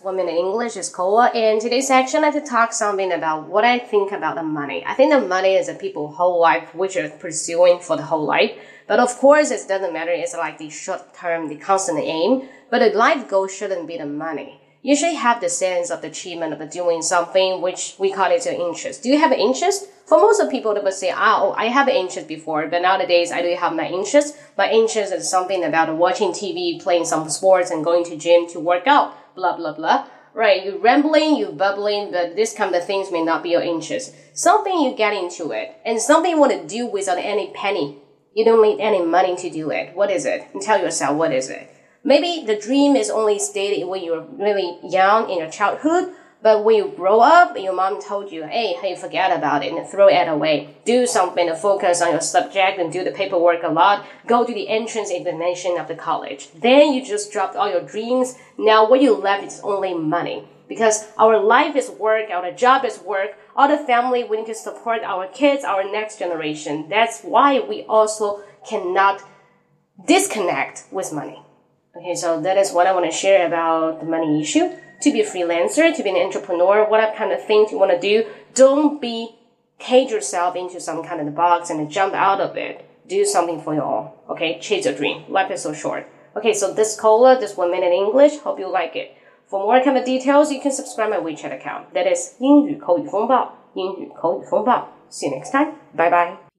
One Minute English is Kola, and today's section I to talk something about what I think about the money. I think the money is a people whole life which are pursuing for the whole life. But of course, it doesn't matter. It's like the short term, the constant aim. But the life goal shouldn't be the money. You should have the sense of the achievement of doing something, which we call it an interest. Do you have an interest? For most of people, they will say, oh, I have an interest before, but nowadays I do have my interest. My interest is something about watching TV, playing some sports, and going to gym to work out blah blah blah. Right, you rambling, you bubbling, but this kind of things may not be your interest. Something you get into it, and something you want to do without any penny. You don't need any money to do it. What is it? And tell yourself what is it. Maybe the dream is only stated when you're really young in your childhood, but when you grow up, your mom told you, hey, hey, forget about it and throw it away. Do something to focus on your subject and do the paperwork a lot. Go to the entrance examination of the college. Then you just dropped all your dreams. Now what you left is only money. Because our life is work, our job is work, all the family, we need to support our kids, our next generation. That's why we also cannot disconnect with money. Okay, so that is what I want to share about the money issue to be a freelancer, to be an entrepreneur, what kind of things you want to do. Don't be cage yourself into some kind of box and jump out of it. Do something for your own. Okay, chase your dream. Life is so short. Okay, so this cola, this one minute English. Hope you like it. For more kind of details, you can subscribe my WeChat account. That is 英语口语风暴。英语口语风暴。See you next time. Bye bye.